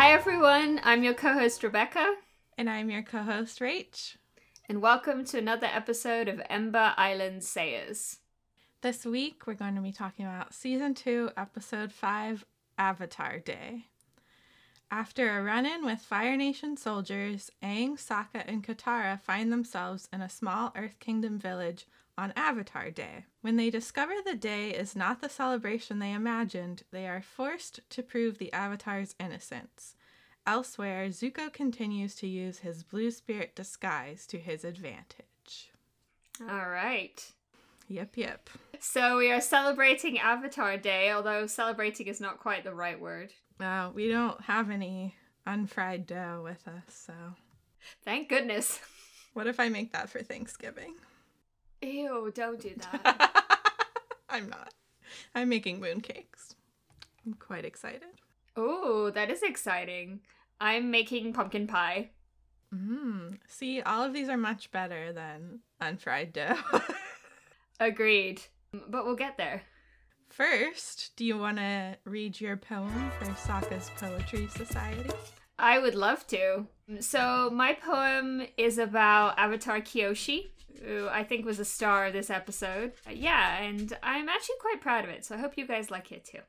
Hi, everyone. I'm your co host, Rebecca. And I'm your co host, Rach. And welcome to another episode of Ember Island Sayers. This week, we're going to be talking about Season 2, Episode 5 Avatar Day. After a run in with Fire Nation soldiers, Aang, Sokka, and Katara find themselves in a small Earth Kingdom village on Avatar Day. When they discover the day is not the celebration they imagined, they are forced to prove the Avatar's innocence. Elsewhere, Zuko continues to use his blue spirit disguise to his advantage. All right. Yep, yep. So we are celebrating Avatar Day, although celebrating is not quite the right word. Uh, we don't have any unfried dough with us, so. Thank goodness. What if I make that for Thanksgiving? Ew, don't do that. I'm not. I'm making mooncakes. I'm quite excited. Oh, that is exciting. I'm making pumpkin pie. Mmm. See, all of these are much better than unfried dough. Agreed. But we'll get there. First, do you want to read your poem for Sokka's Poetry Society? I would love to. So, my poem is about Avatar Kyoshi, who I think was a star of this episode. Uh, yeah, and I'm actually quite proud of it, so I hope you guys like it too.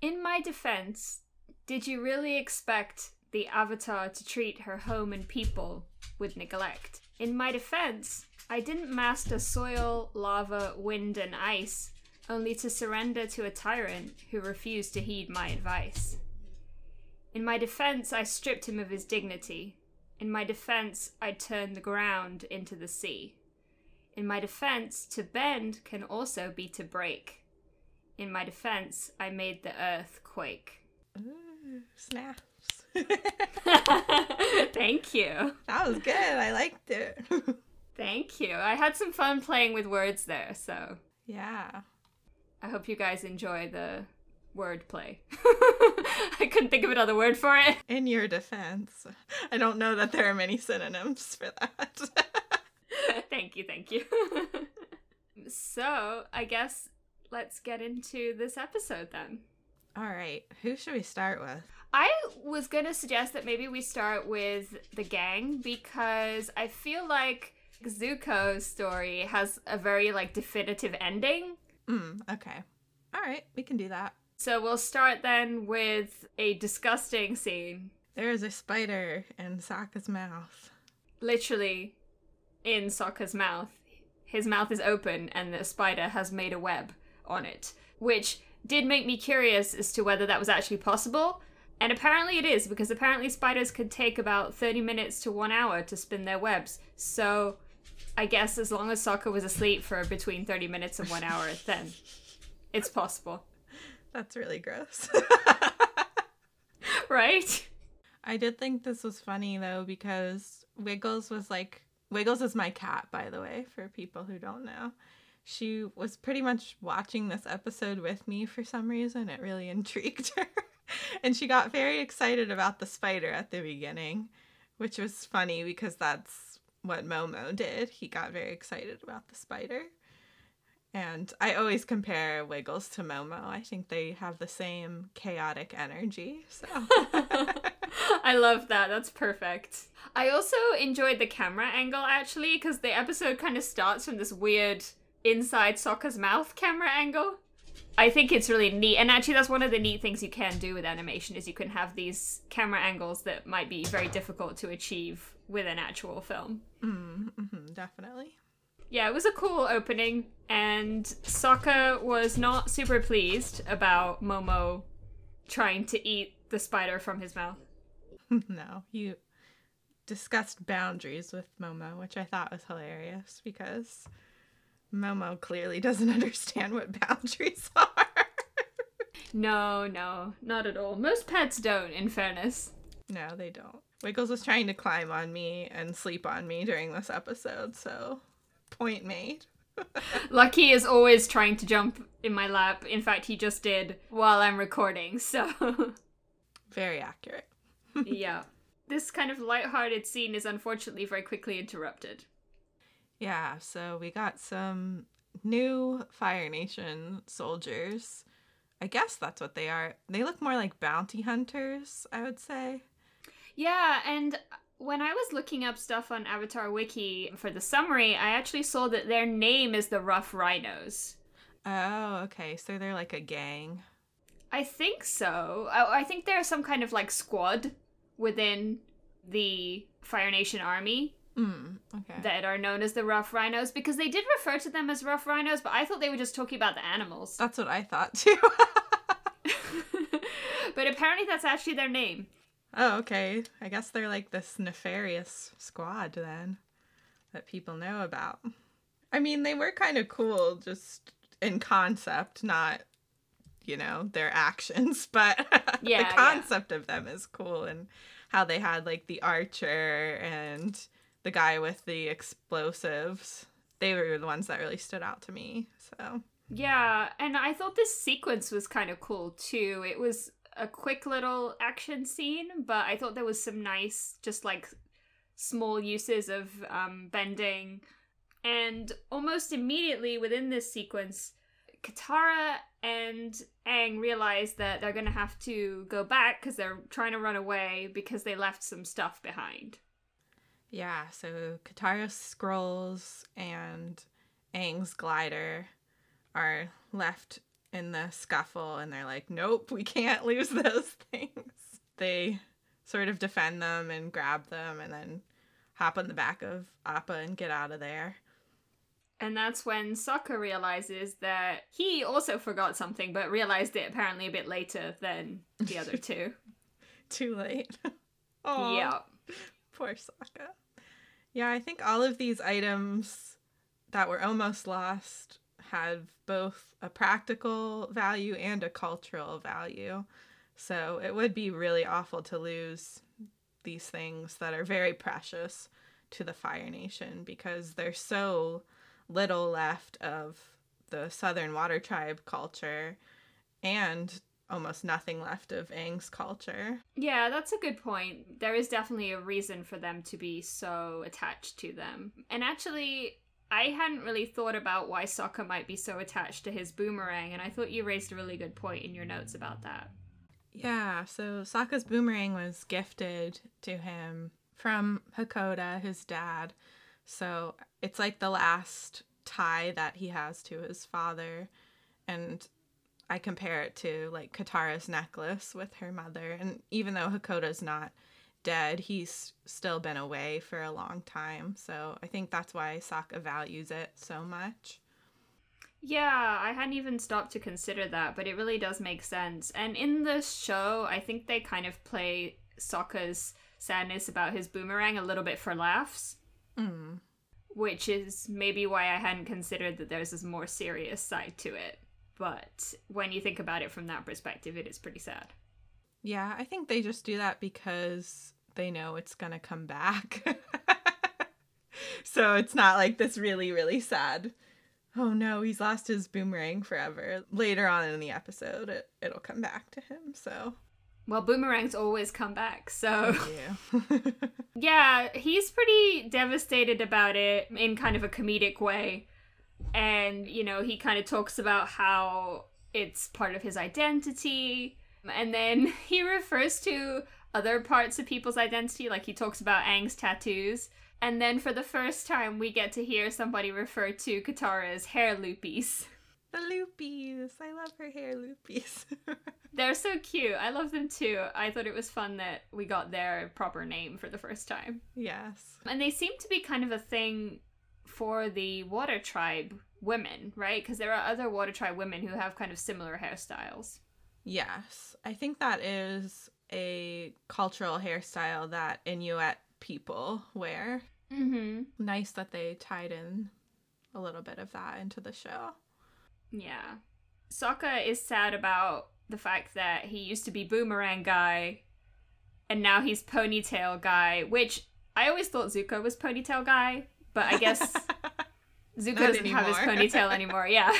In my defense, did you really expect the Avatar to treat her home and people with neglect? In my defense, I didn't master soil, lava, wind, and ice only to surrender to a tyrant who refused to heed my advice. In my defense, I stripped him of his dignity. In my defense, I turned the ground into the sea. In my defense, to bend can also be to break. In my defense, I made the earth quake. Ooh, snaps. Thank you. That was good. I liked it. Thank you. I had some fun playing with words there, so yeah. I hope you guys enjoy the wordplay. I couldn't think of another word for it. In your defense, I don't know that there are many synonyms for that. thank you, thank you. so, I guess let's get into this episode then. All right, who should we start with? I was going to suggest that maybe we start with the gang because I feel like Zuko's story has a very like definitive ending. Mm, okay. All right, we can do that. So we'll start then with a disgusting scene. There is a spider in Sokka's mouth. Literally in Sokka's mouth. His mouth is open and the spider has made a web on it, which did make me curious as to whether that was actually possible. And apparently it is, because apparently spiders could take about 30 minutes to one hour to spin their webs. So I guess as long as Sokka was asleep for between 30 minutes and one hour, then it's possible. That's really gross. right? I did think this was funny though, because Wiggles was like, Wiggles is my cat, by the way, for people who don't know. She was pretty much watching this episode with me for some reason. It really intrigued her. and she got very excited about the spider at the beginning, which was funny because that's what Momo did. He got very excited about the spider. And I always compare Wiggles to Momo. I think they have the same chaotic energy. So I love that. That's perfect. I also enjoyed the camera angle actually because the episode kind of starts from this weird inside Sokka's mouth camera angle. I think it's really neat. And actually that's one of the neat things you can do with animation is you can have these camera angles that might be very difficult to achieve with an actual film. mm, hmm definitely. Yeah, it was a cool opening, and Sokka was not super pleased about Momo trying to eat the spider from his mouth. no, you discussed boundaries with Momo, which I thought was hilarious because Momo clearly doesn't understand what boundaries are. no, no, not at all. Most pets don't, in fairness. No, they don't. Wiggles was trying to climb on me and sleep on me during this episode, so point made. Lucky is always trying to jump in my lap. In fact, he just did while I'm recording, so. Very accurate. Yeah. This kind of light-hearted scene is unfortunately very quickly interrupted. Yeah, so we got some new Fire Nation soldiers I guess that's what they are. They look more like bounty hunters, I would say. Yeah, and when I was looking up stuff on Avatar Wiki for the summary, I actually saw that their name is the Rough Rhinos. Oh, okay. So they're like a gang. I think so. I, I think they're some kind of like squad within the Fire Nation army Mm, okay. that are known as the Rough Rhinos because they did refer to them as Rough Rhinos, but I thought they were just talking about the animals. That's what I thought too. but apparently that's actually their name. oh, okay. I guess they're like this nefarious squad then that people know about. I mean, they were kind of cool just in concept, not you know, their actions, but Yeah, yeah. the concept of them is cool and how they had like the archer and the guy with the explosives. They were the ones that really stood out to me. So, Yeah, and I thought this sequence was kind of cool too. It was a quick little action scene, but I thought there was some nice, just like small uses of um, bending. And almost immediately within this sequence, Katara and Aang realize that they're going to have to go back because they're trying to run away because they left some stuff behind. yeah, so Katara's scrolls and Aang's glider are left in the scuffle and they're like, "Nope, we can't lose those things." They sort of defend them and grab them and then hop on the back of Appa and get out of there. And that's when Sokka realizes that he also forgot something, but realized it apparently a bit later than the other two. Too late. oh, yeah. poor Sokka. Yeah, I think all of these items that were almost lost have both a practical value and a cultural value. So it would be really awful to lose these things that are very precious to the Fire Nation because they're so little left of the Southern Water Tribe culture and almost nothing left of Aang's culture. Yeah, that's a good point. There is definitely a reason for them to be so attached to them. And actually, I hadn't really thought about why Sokka might be so attached to his boomerang, and I thought you raised a really good point in your notes about that. Yeah, so Sokka's boomerang was gifted to him from Hakoda, his dad. So it's like the last tie that he has to his father. And I compare it to like Katara's necklace with her mother. And even though Hakoda's not dead, he's still been away for a long time. So I think that's why Sokka values it so much. Yeah, I hadn't even stopped to consider that, but it really does make sense. And in the show, I think they kind of play Sokka's sadness about his boomerang a little bit for laughs, Mm. which is maybe why I hadn't considered that there's this more serious side to it. But when you think about it from that perspective, it is pretty sad. Yeah, I think they just do that because they know it's going to come back. so it's not like this really, really sad. Oh no, he's lost his boomerang forever. Later on in the episode, it, it'll come back to him. So, Well, boomerangs always come back, so. you. Yeah, he's pretty devastated about it in kind of a comedic way. And, you know, he kind of talks about how it's part of his identity. And then he refers to other parts of people's identity, like he talks about Aang's tattoos. And then for the first time, we get to hear somebody refer to Katara as hair loopies. the loopies. I love her hair loopies. They're so cute. I love them too. I thought it was fun that we got their proper name for the first time. yes. And they seem to be kind of a thing for the water tribe women, right? Because there are other water tribe women who have kind of similar hairstyles. Yes. I think that is a cultural hairstyle that Inuit people wear. Mm-hmm. Nice that they tied in a little bit of that into the show. Yeah. Sokka is sad about the fact that he used to be boomerang guy and now he's ponytail guy, which I always thought Zuko was ponytail guy, but I guess Zuko Not doesn't have his ponytail anymore. Yeah.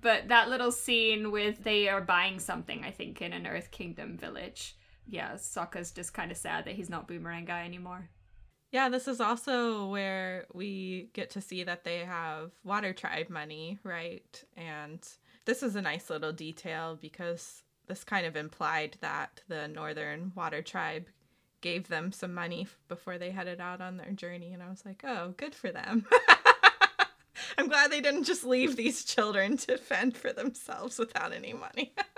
But that little scene with they are buying something, I think, in an Earth Kingdom village. Yeah, Sokka's just kind of sad that he's not boomerang guy anymore. Yeah, this is also where we get to see that they have water tribe money, right? And This is a nice little detail because this kind of implied that the Northern Water Tribe gave them some money before they headed out on their journey. And I was like, oh, good for them. I'm glad they didn't just leave these children to fend for themselves without any money.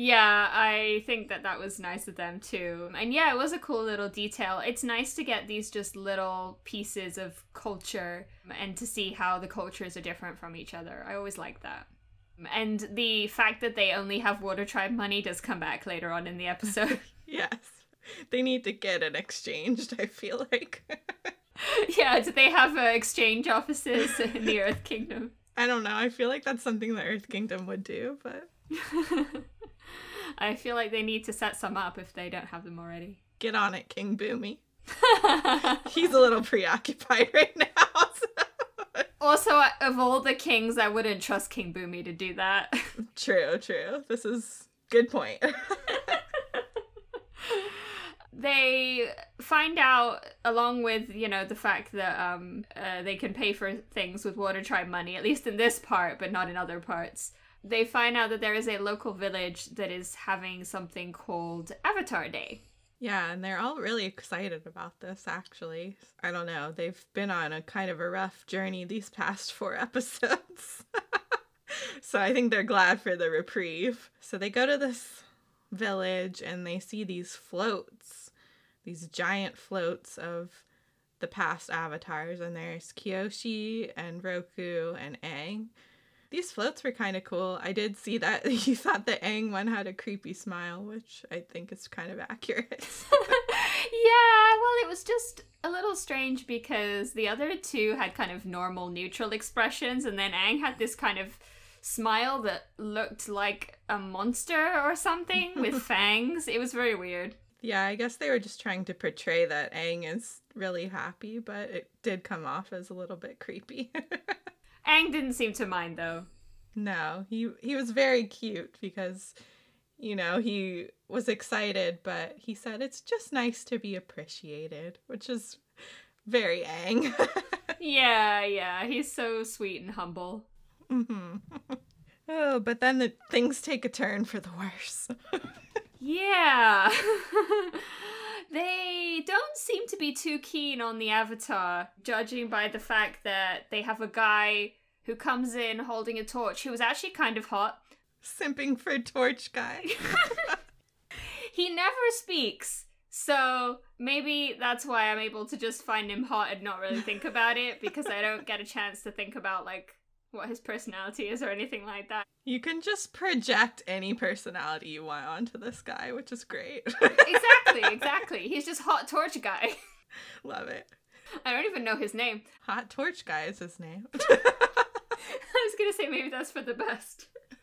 yeah, I think that that was nice of them too. And yeah, it was a cool little detail. It's nice to get these just little pieces of culture and to see how the cultures are different from each other. I always like that. And the fact that they only have Water Tribe money does come back later on in the episode. yes. They need to get it exchanged, I feel like. yeah, do they have uh, exchange offices in the Earth Kingdom? I don't know. I feel like that's something the Earth Kingdom would do, but. I feel like they need to set some up if they don't have them already. Get on it, King Bumi. He's a little preoccupied right now. So. Also, of all the kings, I wouldn't trust King Bumi to do that. True, true. This is good point they find out along with you know the fact that um uh, they can pay for things with water tribe money at least in this part but not in other parts they find out that there is a local village that is having something called avatar day. Yeah and they're all really excited about this actually. I don't know. They've been on a kind of a rough journey these past four episodes. So i think they're glad for the reprieve. So they go to this village and they see these floats these giant floats of the past avatars, and there's Kyoshi and Roku and Aang. These floats were kind of cool. I did see that you thought the Aang one had a creepy smile, which I think is kind of accurate. yeah, well, it was just a little strange because the other two had kind of normal, neutral expressions, and then Aang had this kind of smile that looked like a monster or something with fangs. It was very weird. Yeah, I guess they were just trying to portray that Aang is really happy, but it did come off as a little bit creepy. Aang didn't seem to mind though. No, he he was very cute because you know, he was excited, but he said it's just nice to be appreciated, which is very Aang. yeah, yeah, he's so sweet and humble. hmm oh, but then the things take a turn for the worse. Yeah. they don't seem to be too keen on the avatar, judging by the fact that they have a guy who comes in holding a torch who was actually kind of hot. Simping for torch guy. he never speaks. So maybe that's why I'm able to just find him hot and not really think about it because I don't get a chance to think about like what his personality is or anything like that. You can just project any personality you want onto this guy, which is great. exactly, exactly. He's just hot torch guy. Love it. I don't even know his name. Hot torch guy is his name. I was gonna say maybe that's for the best.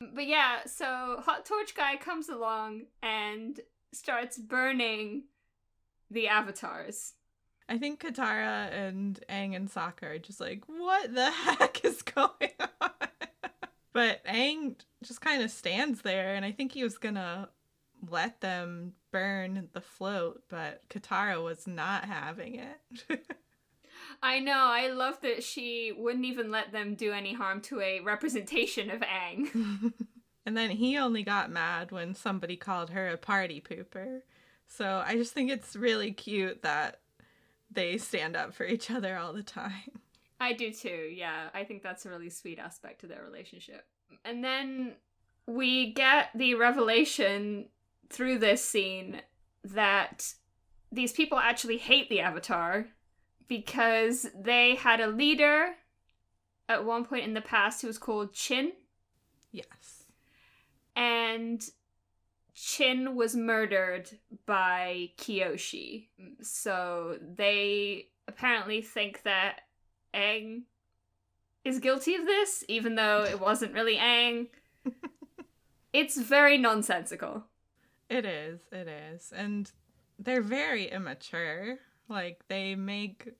but yeah, so hot torch guy comes along and starts burning the avatars. I think Katara and Aang and Sokka are just like, what the heck is going on? but Aang just kind of stands there, and I think he was gonna let them burn the float, but Katara was not having it. I know. I love that she wouldn't even let them do any harm to a representation of Aang. and then he only got mad when somebody called her a party pooper. So I just think it's really cute that they stand up for each other all the time. I do too, yeah. I think that's a really sweet aspect to their relationship. And then we get the revelation through this scene that these people actually hate the Avatar because they had a leader at one point in the past who was called Chin. Yes. And Chin was murdered by Kyoshi. So they apparently think that Aang is guilty of this, even though it wasn't really Aang. it's very nonsensical. It is, it is. And they're very immature. Like, they make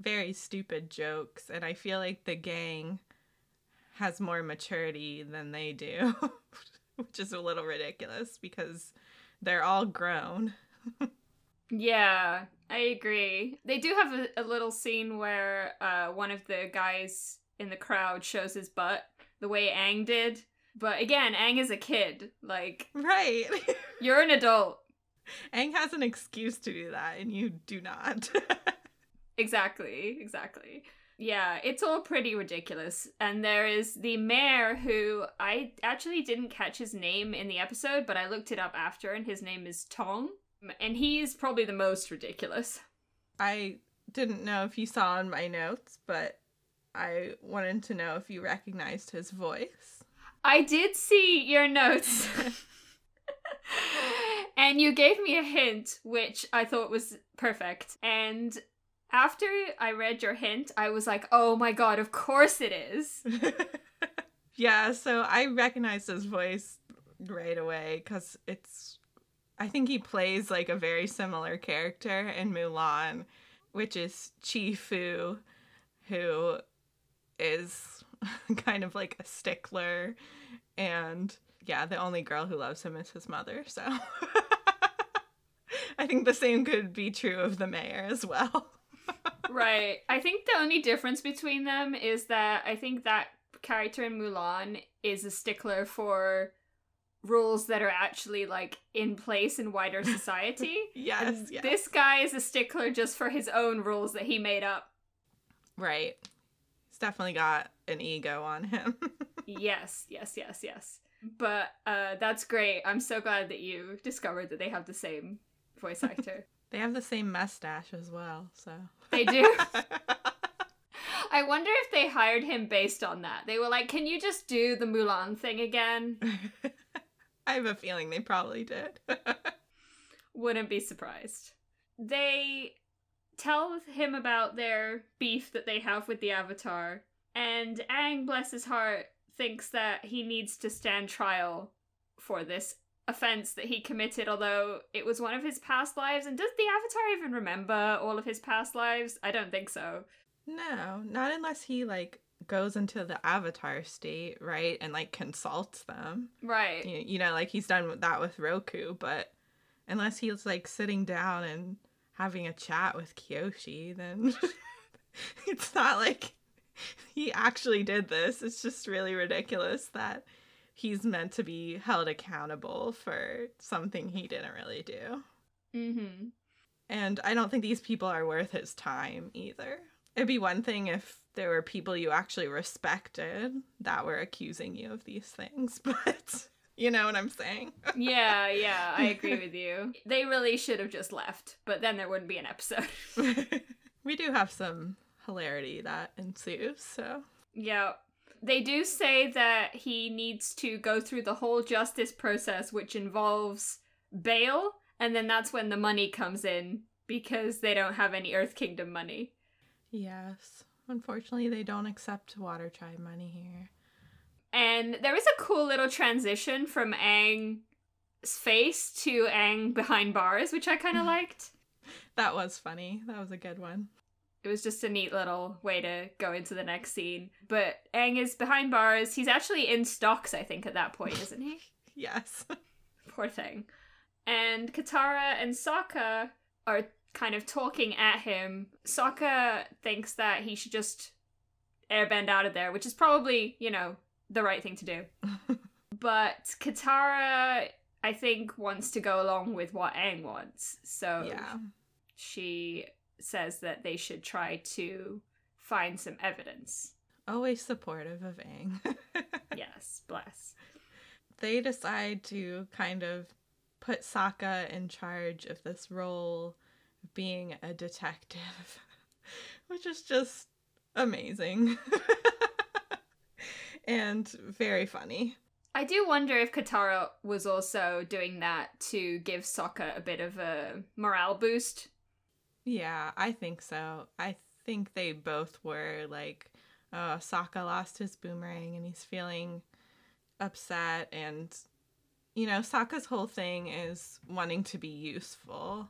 very stupid jokes, and I feel like the gang has more maturity than they do. which is a little ridiculous because they're all grown. yeah, I agree. They do have a, a little scene where uh, one of the guys in the crowd shows his butt the way Aang did. But again, Aang is a kid. Like, Right. you're an adult. Aang has an excuse to do that, and you do not. Exactly, exactly. Yeah, it's all pretty ridiculous. And there is the mayor who I actually didn't catch his name in the episode, but I looked it up after, and his name is Tong. And he's probably the most ridiculous. I didn't know if you saw in my notes, but I wanted to know if you recognized his voice. I did see your notes. and you gave me a hint, which I thought was perfect. And after I read your hint, I was like, oh my god, of course it is. yeah, so I recognized his voice right away because it's. I think he plays like a very similar character in Mulan, which is Chi Fu, who is kind of like a stickler. And yeah, the only girl who loves him is his mother. So I think the same could be true of the mayor as well. Right. I think the only difference between them is that I think that character in Mulan is a stickler for rules that are actually like in place in wider society. yes, yes. This guy is a stickler just for his own rules that he made up. Right. He's definitely got an ego on him. yes, yes, yes, yes. But uh that's great. I'm so glad that you discovered that they have the same voice actor. they have the same mustache as well, so. They do. I wonder if they hired him based on that. They were like, "Can you just do the Mulan thing again?" I have a feeling they probably did. Wouldn't be surprised. They tell him about their beef that they have with the Avatar, and Aang, bless his heart, thinks that he needs to stand trial for this offense that he committed, although it was one of his past lives. And does the Avatar even remember all of his past lives? I don't think so. no, not unless he like goes into the avatar state, right? And like consults them. Right. You, you know, like he's done that with Roku, but unless he's like sitting down and having a chat with Kyoshi, then it's not like he actually did this. It's just really ridiculous that he's meant to be held accountable for something he didn't really do. Mm-hmm. And I don't think these people are worth his time either. It'd be one thing if there were people you actually respected that were accusing you of these things, but you know what I'm saying? Yeah, yeah, I agree with you. They really should have just left, but then there wouldn't be an episode. we do have some hilarity that ensues, so. yeah. They do say that he needs to go through the whole justice process, which involves bail, and then that's when the money comes in because they don't have any Earth Kingdom money. Yes. Unfortunately, they don't accept Water Tribe money here. And there is a cool little transition from Aang's face to Aang behind bars, which I kind of liked. That was funny. That was a good one. It was just a neat little way to go into the next scene. But Aang is behind bars. He's actually in stocks, I think, at that point, isn't he? Yes. Poor thing. And Katara and Sokka are kind of talking at him. Sokka thinks that he should just airbend out of there, which is probably, you know, the right thing to do. but Katara, I think, wants to go along with what Aang wants. So yeah. she says that they should try to find some evidence. Always supportive of Aang. Yes, bless. they decide to kind of put Sokka in charge of this role of being a detective, which is just amazing and very funny. I do wonder if Katara was also doing that to give Sokka a bit of a morale boost. Yeah, I think so. I think they both were like, oh, Sokka lost his boomerang and he's feeling upset. And, you know, Sokka's whole thing is wanting to be useful.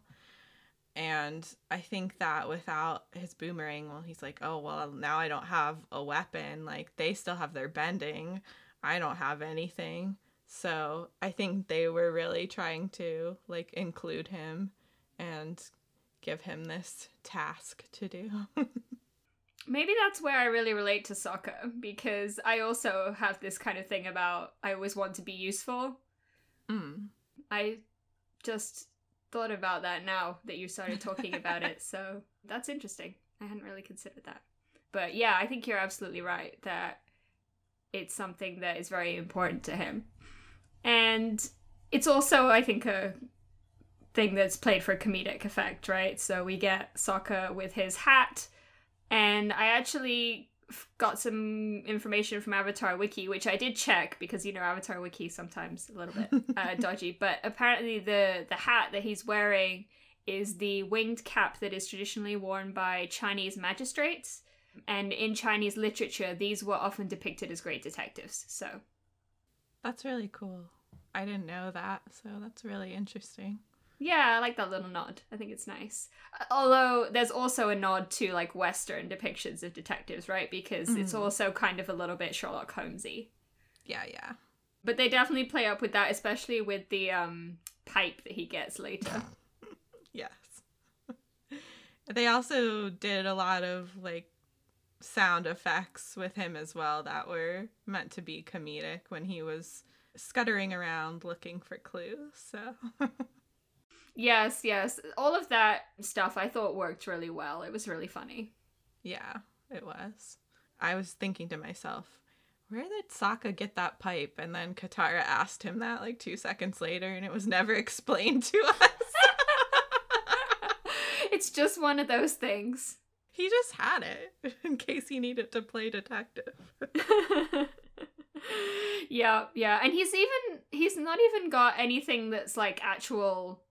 And I think that without his boomerang, well, he's like, oh, well, now I don't have a weapon. Like, they still have their bending. I don't have anything. So I think they were really trying to, like, include him and give him this task to do. Maybe that's where I really relate to Sokka because I also have this kind of thing about I always want to be useful. Mm. I just thought about that now that you started talking about it. So that's interesting. I hadn't really considered that. But yeah, I think you're absolutely right that it's something that is very important to him. And it's also, I think, a thing that's played for comedic effect, right? So we get Sokka with his hat, and I actually got some information from Avatar Wiki, which I did check because you know Avatar Wiki sometimes a little bit uh, dodgy. But apparently, the the hat that he's wearing is the winged cap that is traditionally worn by Chinese magistrates. And in Chinese literature, these were often depicted as great detectives. So That's really cool. I didn't know that, so that's really interesting. Yeah, I like that little nod. I think it's nice. Uh, Although there's also a nod to like Western depictions of detectives, right? Because it's Mhm. also kind of a little bit Sherlock Holmesy. Yeah, yeah. But they definitely play up with that, especially with the um pipe that he gets later. Yes. they also did a lot of like sound effects with him as well that were meant to be comedic when he was scuttering around looking for clues. So yes, yes. All of that stuff I thought worked really well. It was really funny. yeah, it was. I was thinking to myself, where did Sokka get that pipe? And then Katara asked him that like two seconds later, and it was never explained to us. it's just one of those things. he just had it in case he needed to play detective. yeah, yeah. And he's even he's not even got anything that's like actual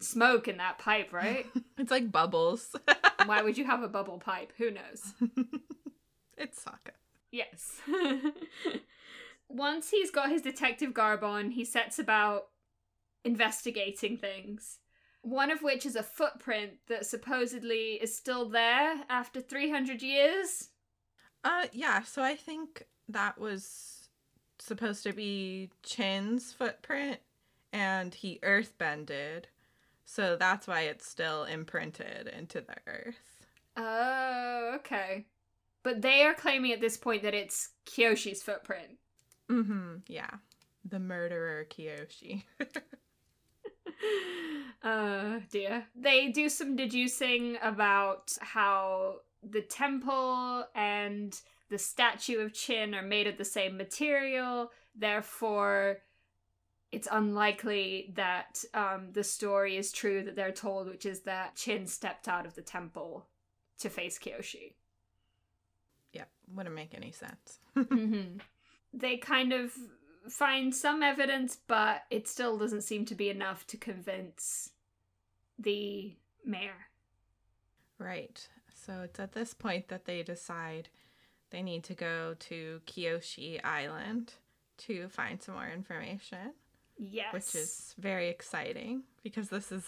smoke in that pipe, right? it's like bubbles. Why would you have a bubble pipe? Who knows? it's Sokka. Yes. Once he's got his detective garb on, he sets about investigating things. One of which is a footprint that supposedly is still there after 300 years. Uh yeah, so I think that was supposed to be Chin's footprint and he earthbended. So that's why it's still imprinted into the earth. Oh, okay. But they are claiming at this point that it's Kyoshi's footprint. Mhm. Yeah. The murderer Kyoshi. uh dear. They do some deducing about how the temple and the statue of Chin are made of the same material, therefore it's unlikely that um, the story is true that they're told, which is that Chin stepped out of the temple to face Kyoshi. yep, wouldn't make any sense. hmm They kind of find some evidence, but it still doesn't seem to be enough to convince the mayor. Right. So it's at this point that they decide they need to go to Kyoshi Island to find some more information, Yes. which is very exciting because this is,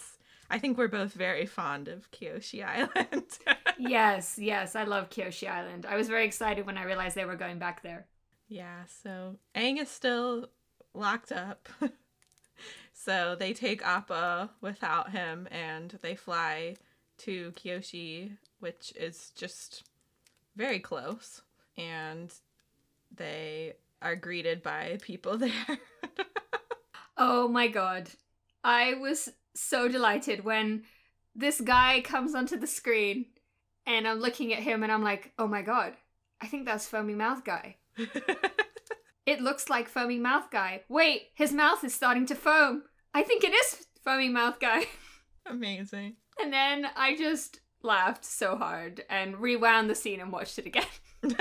I think we're both very fond of Kyoshi Island. yes, yes, I love Kyoshi Island. I was very excited when I realized they were going back there. yeah, so Aang is still locked up. so they take Appa without him and they fly to Kyoshi, which is just very close. And they are greeted by people there. Oh my god. I was so delighted when this guy comes onto the screen and I'm looking at him and I'm like, oh my god, I think that's Foaming Mouth Guy. It looks like Foaming Mouth Guy. Wait, his mouth is starting to foam. I think it is Foaming Mouth Guy. Amazing. And then I just laughed so hard and rewound the scene and watched it again.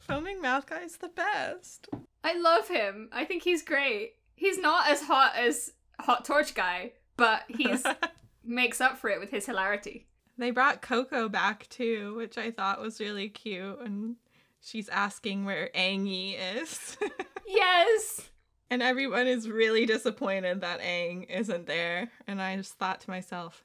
Foaming Mouth Guy is the best. I love him. I think he's great. He's not as hot as Hot Torch Guy, but he's makes up for it with his hilarity. They brought Koko back too, which I thought was really cute. And she's asking where Aang is. Yes. and everyone is really disappointed that Aang isn't there. And I just thought to myself,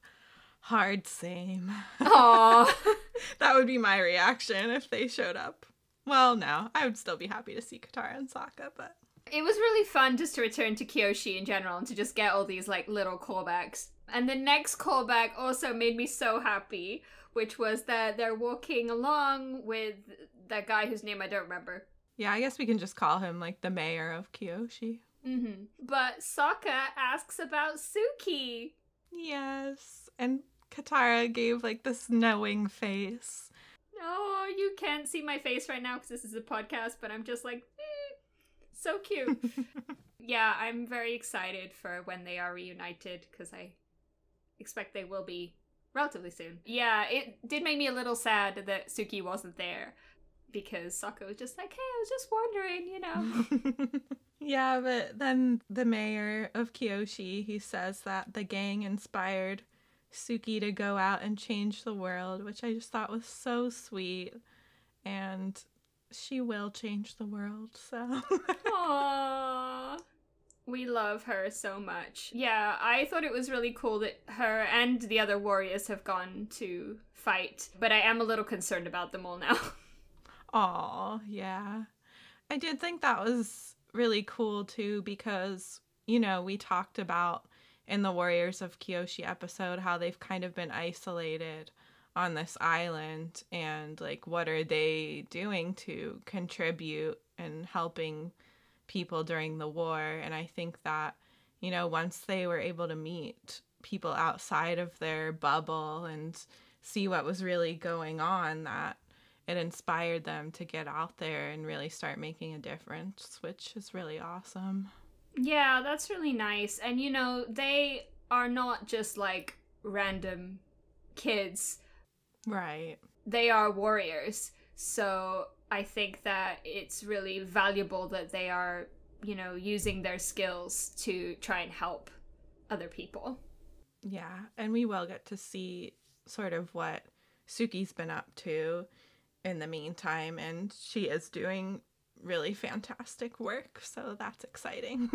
hard same. Aw. that would be my reaction if they showed up. Well, no, I would still be happy to see Katara and Sokka, but It was really fun just to return to Kyoshi in general and to just get all these like little callbacks. And the next callback also made me so happy, which was that they're walking along with that guy whose name I don't remember. Yeah, I guess we can just call him like the mayor of Kyoshi. Mm-hmm. But Sokka asks about Suki. Yes. And Katara gave like this knowing face. Oh, you can't see my face right now because this is a podcast, but I'm just like, eh, so cute. yeah, I'm very excited for when they are reunited because I expect they will be relatively soon. Yeah, it did make me a little sad that Suki wasn't there because Sokka was just like, hey, I was just wondering, you know. yeah, but then the mayor of Kyoshi, he says that the gang inspired Suki to go out and change the world, which I just thought was so sweet. And she will change the world, so. Aww. We love her so much. Yeah, I thought it was really cool that her and the other warriors have gone to fight, but I am a little concerned about them all now. Aw, yeah. I did think that was really cool too because, you know, we talked about in the Warriors of Kyoshi episode how they've kind of been isolated on this island and like what are they doing to contribute and helping people during the war and I think that you know once they were able to meet people outside of their bubble and see what was really going on that it inspired them to get out there and really start making a difference which is really awesome. Yeah, that's really nice. And you know, they are not just like random kids. Right. They are warriors. So I think that it's really valuable that they are, you know, using their skills to try and help other people. Yeah, and we will get to see sort of what Suki's been up to in the meantime, and she is doing really fantastic work, so that's exciting.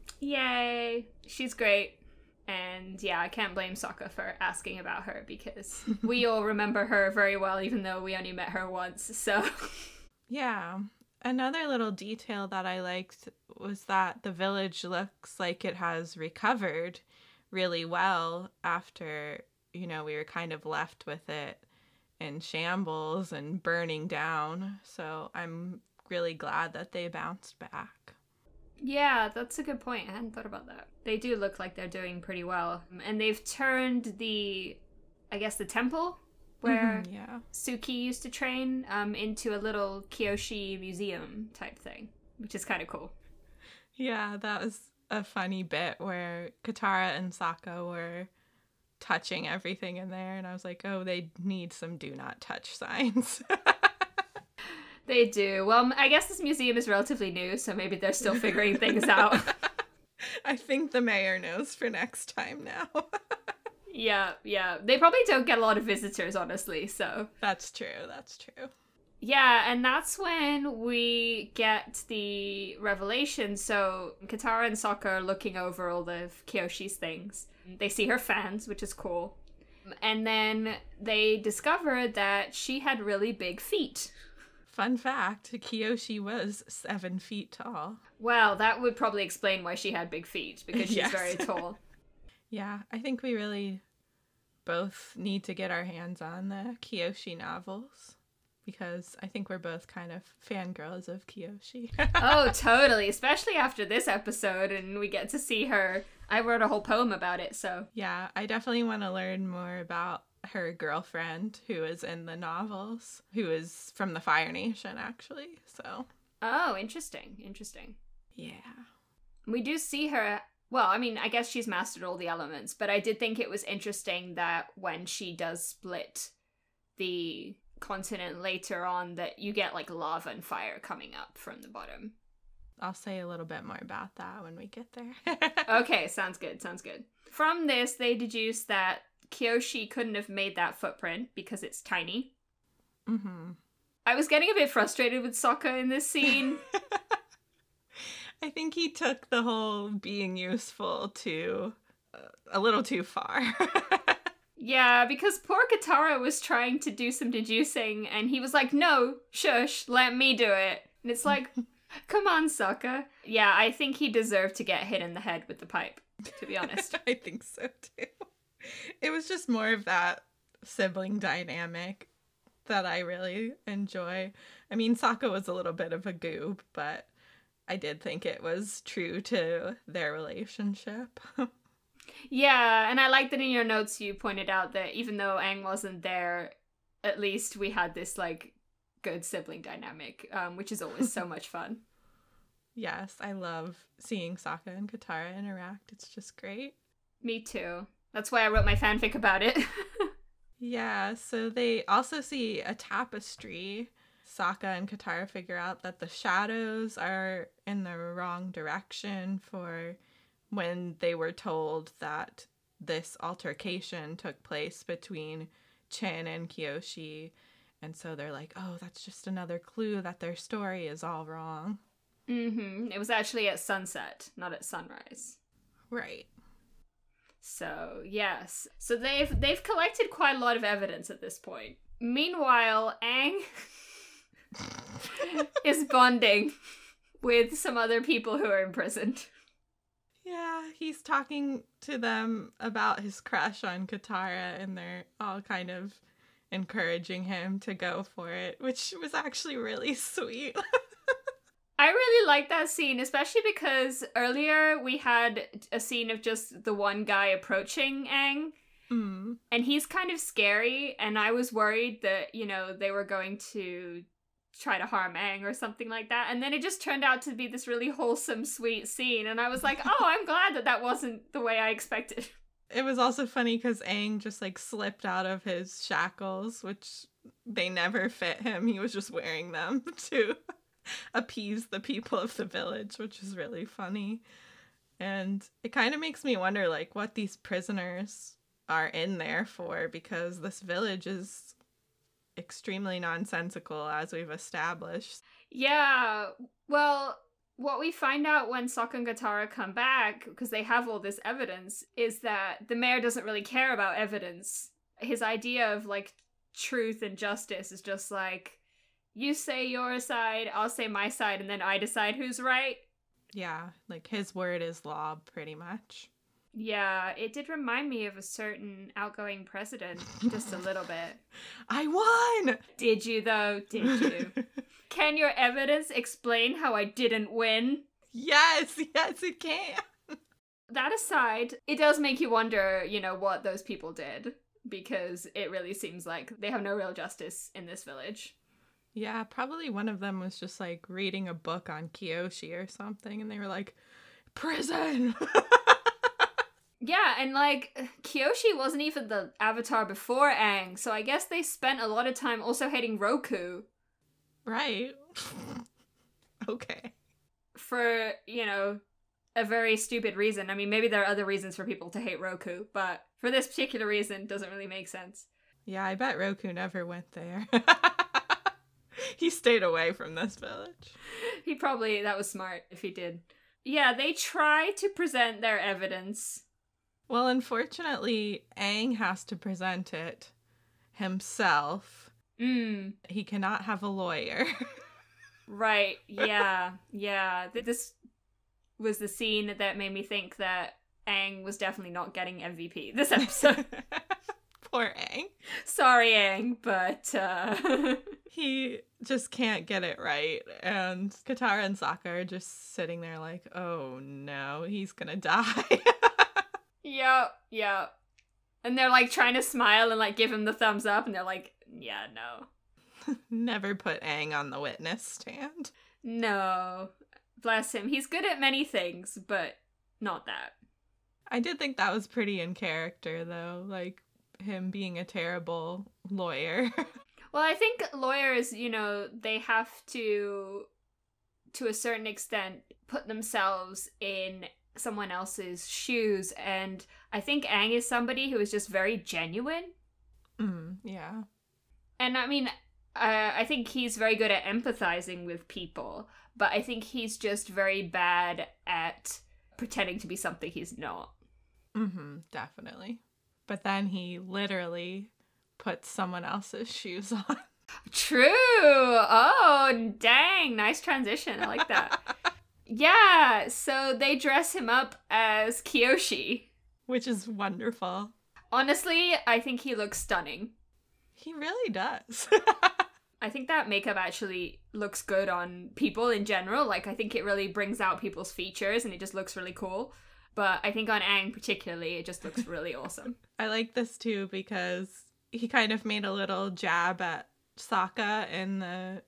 Yay! She's great. And yeah, I can't blame Sokka for asking about her because we all remember her very well, even though we only met her once. So, yeah. Another little detail that I liked was that the village looks like it has recovered really well after, you know, we were kind of left with it in shambles and burning down. So I'm really glad that they bounced back. Yeah, that's a good point. I hadn't thought about that. They do look like they're doing pretty well. And they've turned the, I guess, the temple where mm-hmm, yeah. Suki used to train um, into a little Kyoshi museum type thing, which is kind of cool. Yeah, that was a funny bit where Katara and Sokka were touching everything in there, and I was like, oh, they need some do not touch signs. They do. Well, I guess this museum is relatively new, so maybe they're still figuring things out. I think the mayor knows for next time now. yeah, yeah. They probably don't get a lot of visitors, honestly, so. That's true, that's true. Yeah, and that's when we get the revelation. So Katara and Sokka are looking over all of Kyoshi's things. They see her fans, which is cool. And then they discover that she had really big feet. Fun fact Kyoshi was seven feet tall. Well, that would probably explain why she had big feet, because she's yes. very tall. yeah, I think we really both need to get our hands on the Kyoshi novels because I think we're both kind of fangirls of Kyoshi. oh, totally. Especially after this episode and we get to see her. I wrote a whole poem about it, so. Yeah, I definitely want to learn more about her girlfriend who is in the novels, who is from the Fire Nation, actually. So. Oh, interesting. Interesting. Yeah. We do see her. Well, I mean, I guess she's mastered all the elements, but I did think it was interesting that when she does split the continent later on, that you get like lava and fire coming up from the bottom. I'll say a little bit more about that when we get there. okay, sounds good. Sounds good. From this, they deduce that Kyoshi couldn't have made that footprint because it's tiny. Mm-hmm. I was getting a bit frustrated with Sokka in this scene. I think he took the whole being useful to uh, a little too far. yeah, because poor Katara was trying to do some deducing and he was like, no, shush, let me do it. And it's like, come on, Sokka. Yeah, I think he deserved to get hit in the head with the pipe, to be honest. I think so too. it was just more of that sibling dynamic that I really enjoy. I mean, Sokka was a little bit of a goob, but I did think it was true to their relationship. yeah, and I like that in your notes you pointed out that even though Aang wasn't there, at least we had this like good sibling dynamic, um, which is always so much fun. Yes, I love seeing Sokka and Katara interact. It's just great. Me too. That's why I wrote my fanfic about it. yeah, so they also see a tapestry. Sokka and Katara figure out that the shadows are in the wrong direction for when they were told that this altercation took place between Chin and Kyoshi. And so they're like, oh, that's just another clue that their story is all wrong. Mm-hmm. It was actually at sunset, not at sunrise. Right. So yes. So they've they've collected quite a lot of evidence at this point. Meanwhile, Aang is bonding with some other people who are imprisoned. Yeah, he's talking to them about his crush on Katara, and they're all kind of encouraging him to go for it, which was actually really sweet. I really like that scene, especially because earlier we had a scene of just the one guy approaching Aang. Mm. And he's kind of scary, and I was worried that, you know, they were going to try to harm Aang or something like that. And then it just turned out to be this really wholesome, sweet scene. And I was like, oh, I'm glad that that wasn't the way I expected. It was also funny because Aang just like slipped out of his shackles, which they never fit him. He was just wearing them to appease the people of the village, which is really funny. And it kind of makes me wonder like what these prisoners are in there for because this village is extremely nonsensical as we've established. Yeah. Well, what we find out when Sokka and Katara come back, because they have all this evidence, is that the mayor doesn't really care about evidence. His idea of like truth and justice is just like, you say your side, I'll say my side, and then I decide who's right. Yeah, like his word is law, pretty much. Yeah, it did remind me of a certain outgoing president, just a little bit. I won! Did you, though? Did you? can your evidence explain how I didn't win? Yes, yes, it can. That aside, it does make you wonder, you know, what those people did, because it really seems like they have no real justice in this village. Yeah, probably one of them was just like reading a book on Kyoshi or something, and they were like, prison! yeah, and like, Kyoshi wasn't even the avatar before Aang, so I guess they spent a lot of time also hating Roku. Right. okay. For, you know, a very stupid reason. I mean, maybe there are other reasons for people to hate Roku, but for this particular reason, doesn't really make sense. Yeah, I bet Roku never went there. he stayed away from this village. He probably, that was smart if he did. Yeah, they try to present their evidence. Well, unfortunately, Aang has to present it himself. Mm. He cannot have a lawyer. right, yeah, yeah. This was the scene that made me think that Aang was definitely not getting MVP this episode. Poor Aang. Sorry, Aang, but uh he just can't get it right. And Katara and Sokka are just sitting there like, oh no, he's gonna die. yep, yep. And they're like trying to smile and like give him the thumbs up, and they're like, yeah, no. Never put Aang on the witness stand. No. Bless him. He's good at many things, but not that. I did think that was pretty in character, though. Like, him being a terrible lawyer. well, I think lawyers, you know, they have to, to a certain extent, put themselves in someone else's shoes. And I think Aang is somebody who is just very genuine. Mm, yeah. And I mean, uh, I think he's very good at empathizing with people, but I think he's just very bad at pretending to be something he's not. Mm-hmm, definitely. But then he literally puts someone else's shoes on. True. Oh, dang. Nice transition. I like that. yeah, so they dress him up as Kyoshi, Which is wonderful. Honestly, I think he looks stunning. He really does. I think that makeup actually looks good on people in general. Like, I think it really brings out people's features and it just looks really cool. But I think on Aang particularly, it just looks really awesome. I like this too because he kind of made a little jab at Sokka in the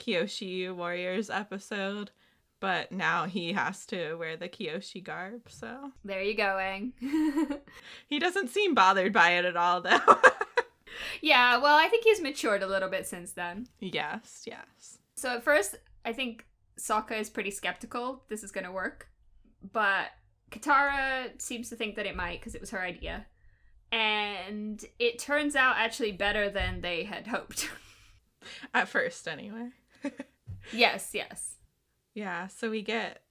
Kyoshi Warriors episode, but now he has to wear the Kyoshi garb, so. There you go, Aang. he doesn't seem bothered by it at all, though. yeah, well, I think he's matured a little bit since then. Yes, yes. So at first, I think Sokka is pretty skeptical this is going to work, but Katara seems to think that it might because it was her idea. And it turns out actually better than they had hoped. At first, anyway. yes, yes. Yeah, so we get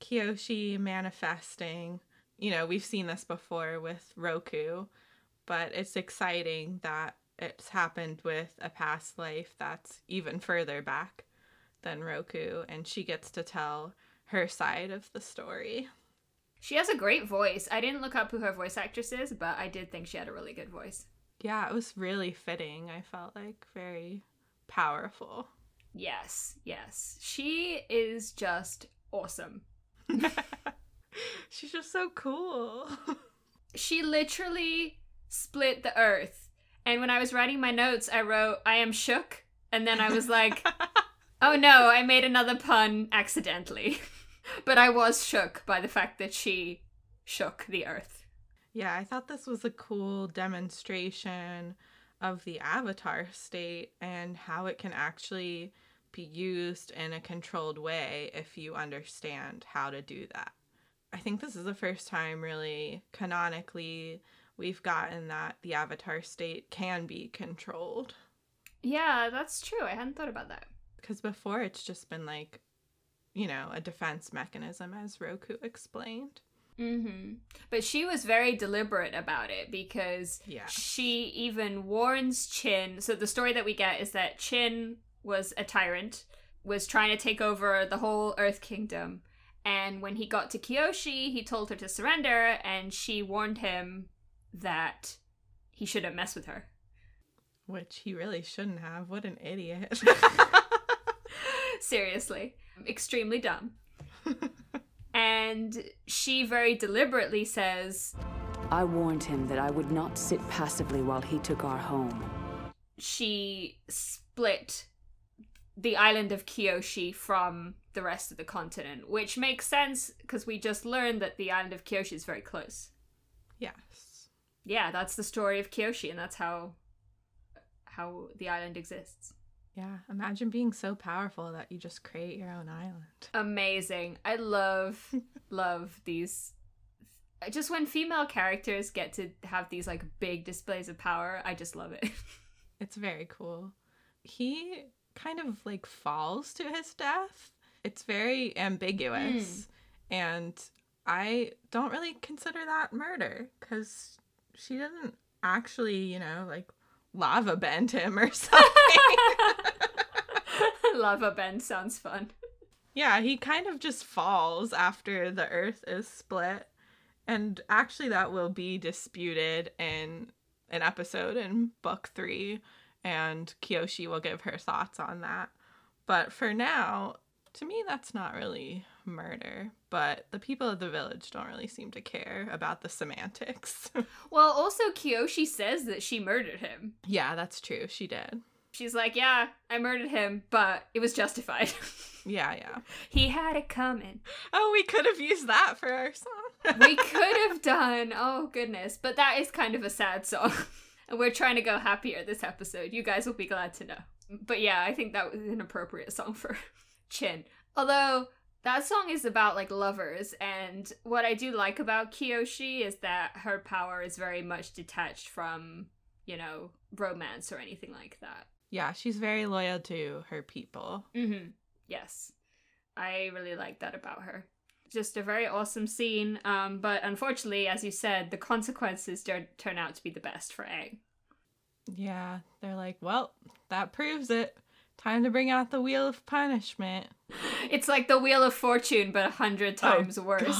Kyoshi manifesting. You know, we've seen this before with Roku, but it's exciting that it's happened with a past life that's even further back than Roku, and she gets to tell her side of the story. She has a great voice. I didn't look up who her voice actress is, but I did think she had a really good voice. Yeah, it was really fitting. I felt like very powerful. Yes, yes. She is just awesome. She's just so cool. she literally split the earth. And when I was writing my notes, I wrote, I am shook. And then I was like, oh no, I made another pun accidentally. But I was shook by the fact that she shook the earth. Yeah, I thought this was a cool demonstration of the avatar state and how it can actually be used in a controlled way if you understand how to do that. I think this is the first time, really, canonically, we've gotten that the avatar state can be controlled. Yeah, that's true. I hadn't thought about that. Because before it's just been like, you know, a defense mechanism, as Roku explained. Mm-hmm. But she was very deliberate about it because yeah. she even warns Chin. So the story that we get is that Chin was a tyrant, was trying to take over the whole Earth Kingdom. And when he got to Kyoshi, he told her to surrender, and she warned him that he shouldn't mess with her. Which he really shouldn't have. What an idiot. Seriously. Extremely dumb. and she very deliberately says, I warned him that I would not sit passively while he took our home. She split the island of Kyoshi from the rest of the continent, which makes sense because we just learned that the island of Kyoshi is very close. Yes. Yeah, that's the story of Kyoshi, and that's how how the island exists. Yeah, imagine being so powerful that you just create your own island. Amazing. I love love these just when female characters get to have these like big displays of power, I just love it. it's very cool. He kind of like falls to his death. It's very ambiguous. Mm. And I don't really consider that murder because she didn't actually, you know, like lava bend him or something. lava bend sounds fun. Yeah, he kind of just falls after the earth is split. And actually, that will be disputed in an episode in book three and Kyoshi will give her thoughts on that. But for now, to me, that's not really murder. But the people of the village don't really seem to care about the semantics. well, also, Kyoshi says that she murdered him. Yeah, that's true. She did. She's like, yeah, I murdered him, but it was justified. yeah, yeah. He had it coming. Oh, we could have used that for our song. we could have done. Oh, goodness. But that is kind of a sad song. And we're trying to go happier this episode. You guys will be glad to know. But yeah, I think that was an appropriate song for Chin. Although that song is about like lovers, and what I do like about Kyoshi is that her power is very much detached from, you know, romance or anything like that. Yeah, she's very loyal to her people. Mm-hmm. Yes. I really like that about her just a very awesome scene. Um, but unfortunately, as you said, the consequences don't turn out to be the best for Aang. Yeah, they're like, well, that proves it. Time to bring out the wheel of punishment. It's like the wheel of fortune, but a hundred oh, times oh, worse.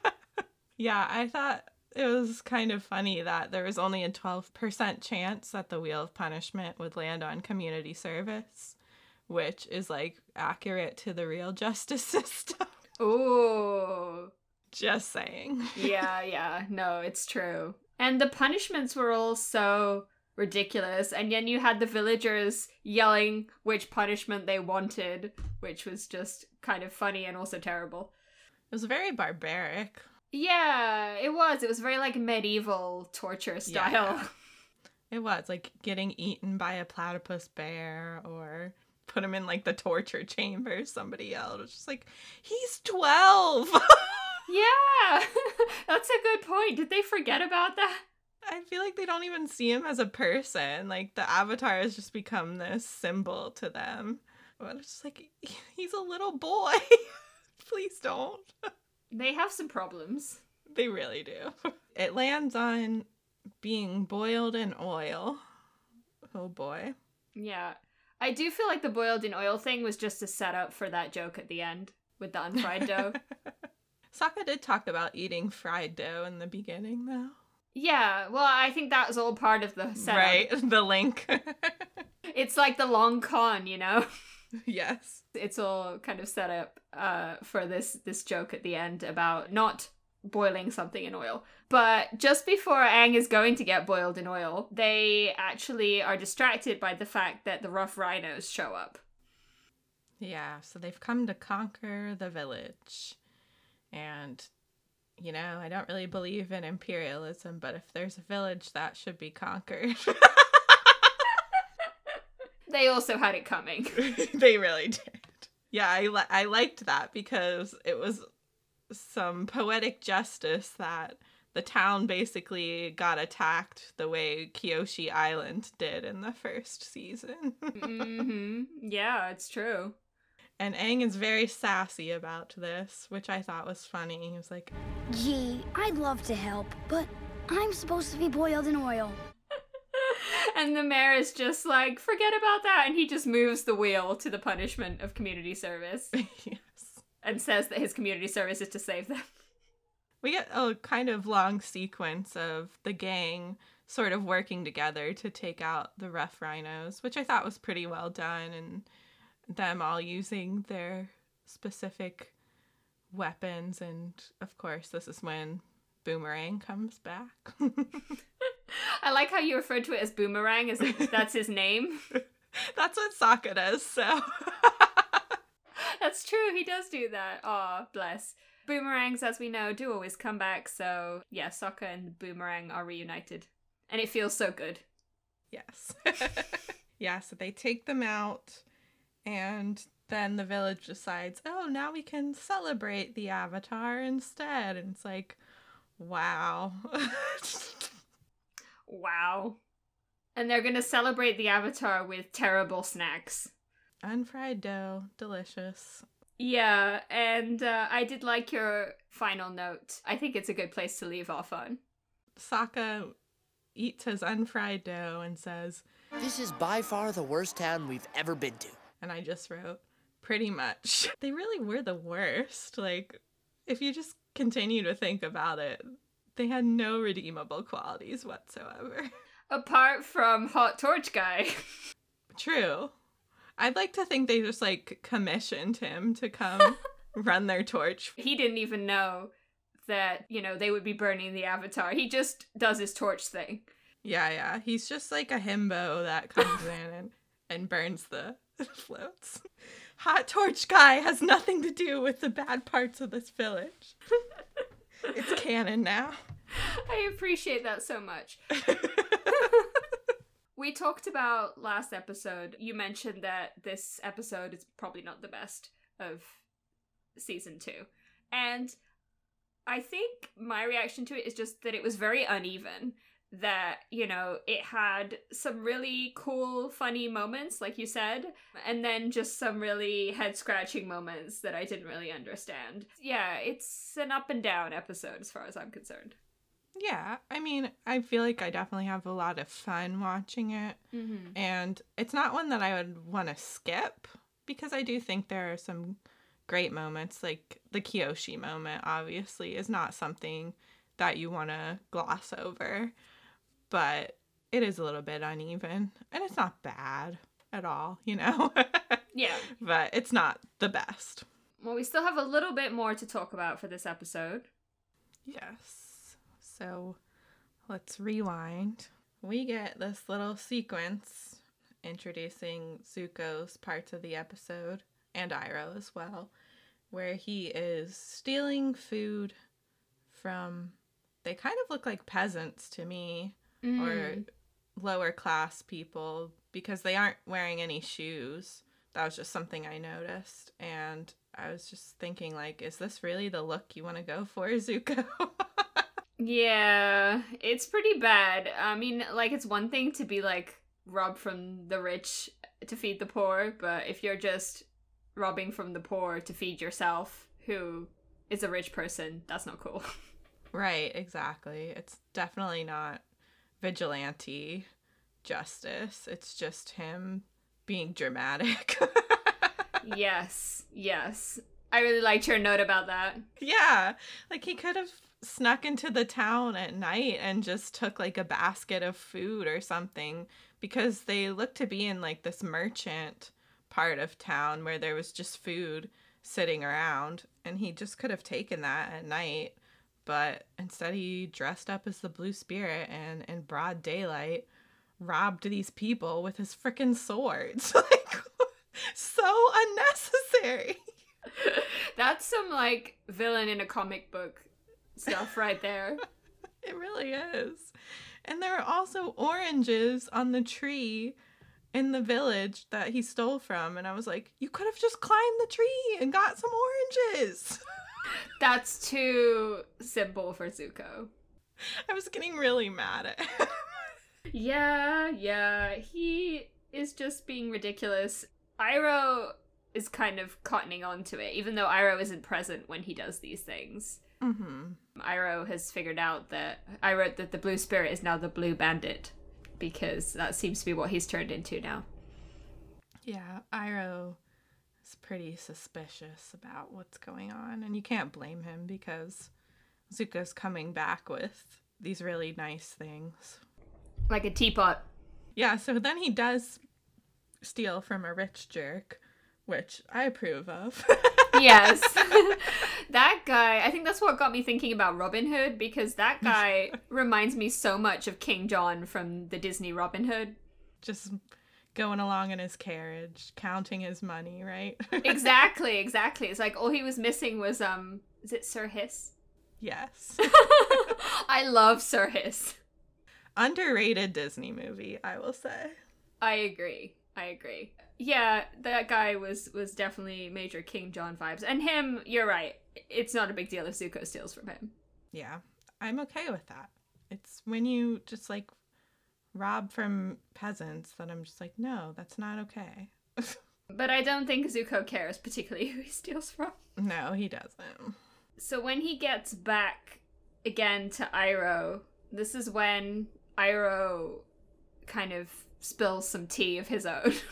yeah, I thought it was kind of funny that there was only a 12% chance that the wheel of punishment would land on community service, which is like accurate to the real justice system. Ooh. Just saying. yeah, yeah. No, it's true. And the punishments were all so ridiculous. And then you had the villagers yelling which punishment they wanted, which was just kind of funny and also terrible. It was very barbaric. Yeah, it was. It was very like medieval torture style. Yeah. It was like getting eaten by a platypus bear or put him in like the torture chamber, somebody yelled. It was just like, he's 12. yeah, that's a good point. Did they forget about that? I feel like they don't even see him as a person. Like the avatar has just become this symbol to them. But it's just like, he's a little boy. Please don't. They have some problems. They really do. It lands on being boiled in oil. Oh boy. Yeah. I do feel like the boiled in oil thing was just a setup for that joke at the end with the unfried dough. Sokka did talk about eating fried dough in the beginning, though. Yeah, well, I think that was all part of the setup. Right, the link. it's like the long con, you know. yes. It's all kind of set up uh, for this this joke at the end about not boiling something in oil. But just before Aang is going to get boiled in oil, they actually are distracted by the fact that the rough rhinos show up. Yeah, so they've come to conquer the village. And, you know, I don't really believe in imperialism, but if there's a village, that should be conquered. they also had it coming. they really did. Yeah, I, li- I liked that because it was some poetic justice that the town basically got attacked the way Kyoshi Island did in the first season. mm-hmm. Yeah, it's true. And Aang is very sassy about this, which I thought was funny. He was like, Gee, I'd love to help, but I'm supposed to be boiled in oil. and the mayor is just like, forget about that. And he just moves the wheel to the punishment of community service. yes. And says that his community service is to save them. We get a kind of long sequence of the gang sort of working together to take out the rough rhinos, which I thought was pretty well done. And them all using their specific weapons and of course this is when boomerang comes back. I like how you referred to it as boomerang as if that's his name. That's what Sokka does so. That's true he does do that. Oh bless. Boomerangs as we know do always come back so yeah Sokka and boomerang are reunited. And it feels so good. Yes. Yeah so they take them out and then the village decides, oh, now we can celebrate the avatar instead. And it's like, wow. wow. And they're going to celebrate the avatar with terrible snacks. Unfried dough, delicious. Yeah, and uh, I did like your final note. I think it's a good place to leave off on. Sokka eats his unfried dough and says, This is by far the worst town we've ever been to. And I just wrote, pretty much. They really were the worst. Like, if you just continue to think about it, they had no redeemable qualities whatsoever. Apart from Hot Torch Guy. True. I'd like to think they just like commissioned him to come run their torch. He didn't even know that, you know, they would be burning the avatar. He just does his torch thing. Yeah, yeah. He's just like a himbo that comes in and, and burns the floats. Hot Torch Guy has nothing to do with the bad parts of this village. it's canon now. I appreciate that so much. we talked about last episode, you mentioned that this episode is probably not the best of season two. And I think my reaction to it is just that it was very uneven that you know it had some really cool funny moments like you said and then just some really head scratching moments that i didn't really understand yeah it's an up and down episode as far as i'm concerned yeah i mean i feel like i definitely have a lot of fun watching it mm-hmm. and it's not one that i would want to skip because i do think there are some great moments like the Kyoshi moment obviously is not something that you want to gloss over. But it is a little bit uneven and it's not bad at all, you know? Yeah. but it's not the best. Well, we still have a little bit more to talk about for this episode. Yes. So let's rewind. We get this little sequence introducing Zuko's parts of the episode and Iroh as well, where he is stealing food from. They kind of look like peasants to me or mm. lower class people because they aren't wearing any shoes. That was just something I noticed. And I was just thinking, like, is this really the look you want to go for, Zuko? Yeah, it's pretty bad. I mean, like, it's one thing to be like rob from the rich to feed the poor, but if you're just robbing from the poor to feed yourself, who is a rich person, that's not cool. right, exactly. It's definitely not vigilante justice. It's just him being dramatic. yes, yes. I really liked your note about that. yeah, like he could have snuck into the town at night and just took like a basket of food or something because they look to be in like this merchant part of town where there was just food sitting around and he just could have taken that at night but instead he dressed up as the blue spirit and in broad daylight robbed these people with his freaking swords like so unnecessary That's some like villain in a comic book stuff right there. It really is. And there are also oranges on the tree in the village that he stole from. And I was like, you could have just climbed the tree and got some oranges. That's too simple for Zuko. I was getting really mad at him. Yeah, yeah. He is just being ridiculous. Iroh is kind of cottoning on to it, even though Iroh isn't present when he does these things. hmm Iroh has figured out that I wrote that the blue spirit is now the blue bandit because that seems to be what he's turned into now. Yeah, Iroh is pretty suspicious about what's going on. And you can't blame him because Zuko's coming back with these really nice things. Like a teapot. Yeah, so then he does steal from a rich jerk, which I approve of. Yes. that guy, I think that's what got me thinking about Robin Hood because that guy reminds me so much of King John from the Disney Robin Hood. Just going along in his carriage, counting his money, right? Exactly, exactly. It's like all he was missing was um is it Sir Hiss? yes. I love Sir Hiss. Underrated Disney movie, I will say. I agree. I agree. Yeah, that guy was was definitely major King John vibes. And him, you're right. It's not a big deal if Zuko steals from him. Yeah, I'm okay with that. It's when you just like rob from peasants that I'm just like, no, that's not okay. But I don't think Zuko cares particularly who he steals from. no, he doesn't. So when he gets back again to Iroh, this is when Iroh kind of spills some tea of his own.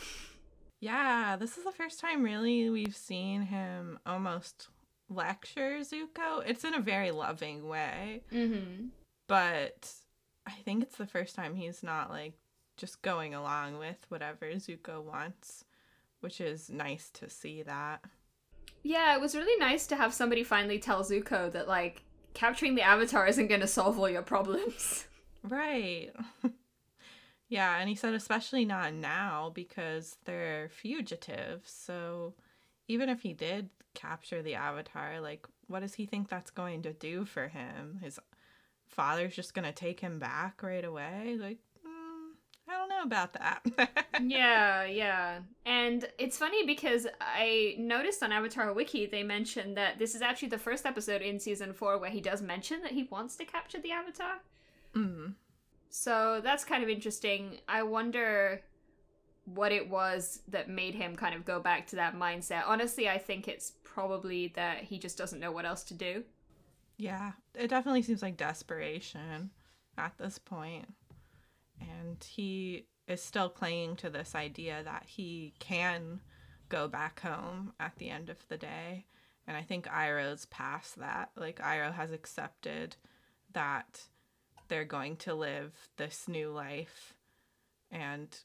Yeah, this is the first time really we've seen him almost lecture Zuko. It's in a very loving way, mm-hmm. but I think it's the first time he's not like just going along with whatever Zuko wants, which is nice to see that. Yeah, it was really nice to have somebody finally tell Zuko that like capturing the Avatar isn't going to solve all your problems. Right. yeah, and he said especially not now because they're fugitives. So even if he did capture the Avatar, like what does he think that's going to do for him? His father's just to take him back right away? Like mm, I don't know about that. yeah, yeah. And it's funny because I noticed on Avatar Wiki they mentioned that this is actually the first episode in season 4 where he does mention that he wants to capture the Avatar. mm. So that's kind of interesting. I wonder what it was that made him kind of go back to that mindset. Honestly, I think it's probably that he just doesn't know what else to do. Yeah, it definitely seems like desperation at this point. And he is still clinging to this idea that he can go back home at the end of the day. And I think Iroh's past that. Like, Iroh has accepted that they're going to live this new life and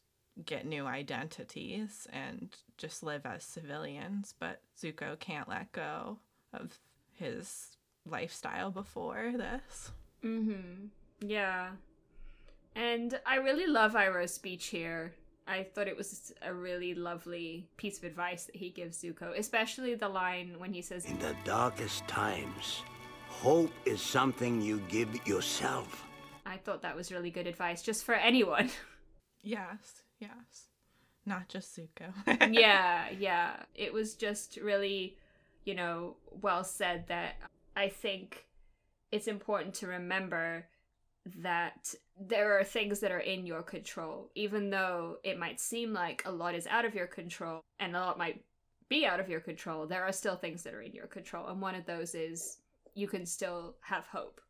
get new identities and just live as civilians, but Zuko can't let go of his lifestyle before this. Mm-hmm. Yeah. And I really love Iroh's speech here. I thought it was a really lovely piece of advice that he gives Zuko, especially the line when he says, In the darkest times, hope is something you give yourself. I thought that was really good advice just for anyone. Yes, yes. Not just Zuko. yeah, yeah. It was just really, you know, well said that I think it's important to remember that there are things that are in your control, even though it might seem like a lot is out of your control and a lot might be out of your control. There are still things that are in your control, and one of those is you can still have hope.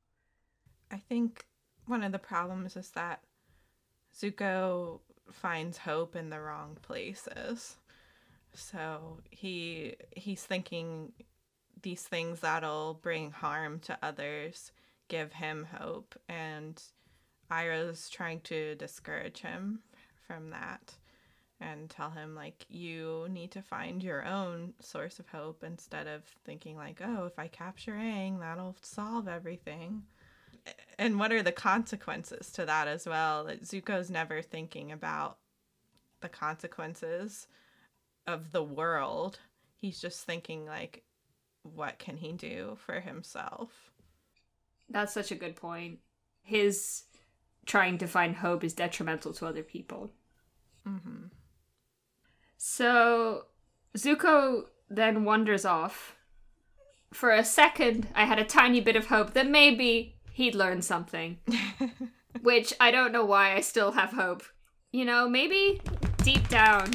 I think one of the problems is that Zuko finds hope in the wrong places. So he he's thinking these things that'll bring harm to others give him hope and Iroh's trying to discourage him from that and tell him like you need to find your own source of hope instead of thinking like oh if I capture Aang that'll solve everything and what are the consequences to that as well? That Zuko's never thinking about the consequences of the world. He's just thinking like what can he do for himself? That's such a good point. His trying to find hope is detrimental to other people. Mm-hmm. So Zuko then wanders off. For a second, I had a tiny bit of hope that maybe he'd learn something. Which I don't know why I still have hope. You know, maybe deep down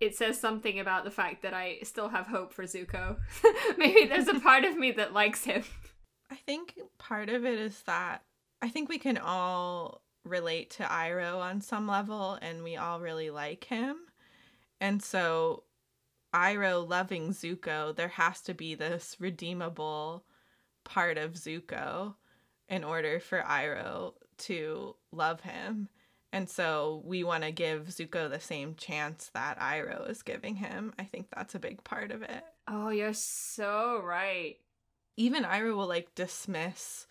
it says something about the fact that I still have hope for Zuko. maybe there's a part of me that likes him. I think part of it is that I think we can all relate to Iroh on some level and we all really like him. And so Iroh loving Zuko, there has to be this redeemable part of Zuko in order for Iroh to love him. And so we want to give Zuko the same chance that Iroh is giving him. I think that's a big part of it. Oh, you're so right. Even Iroh will like dismiss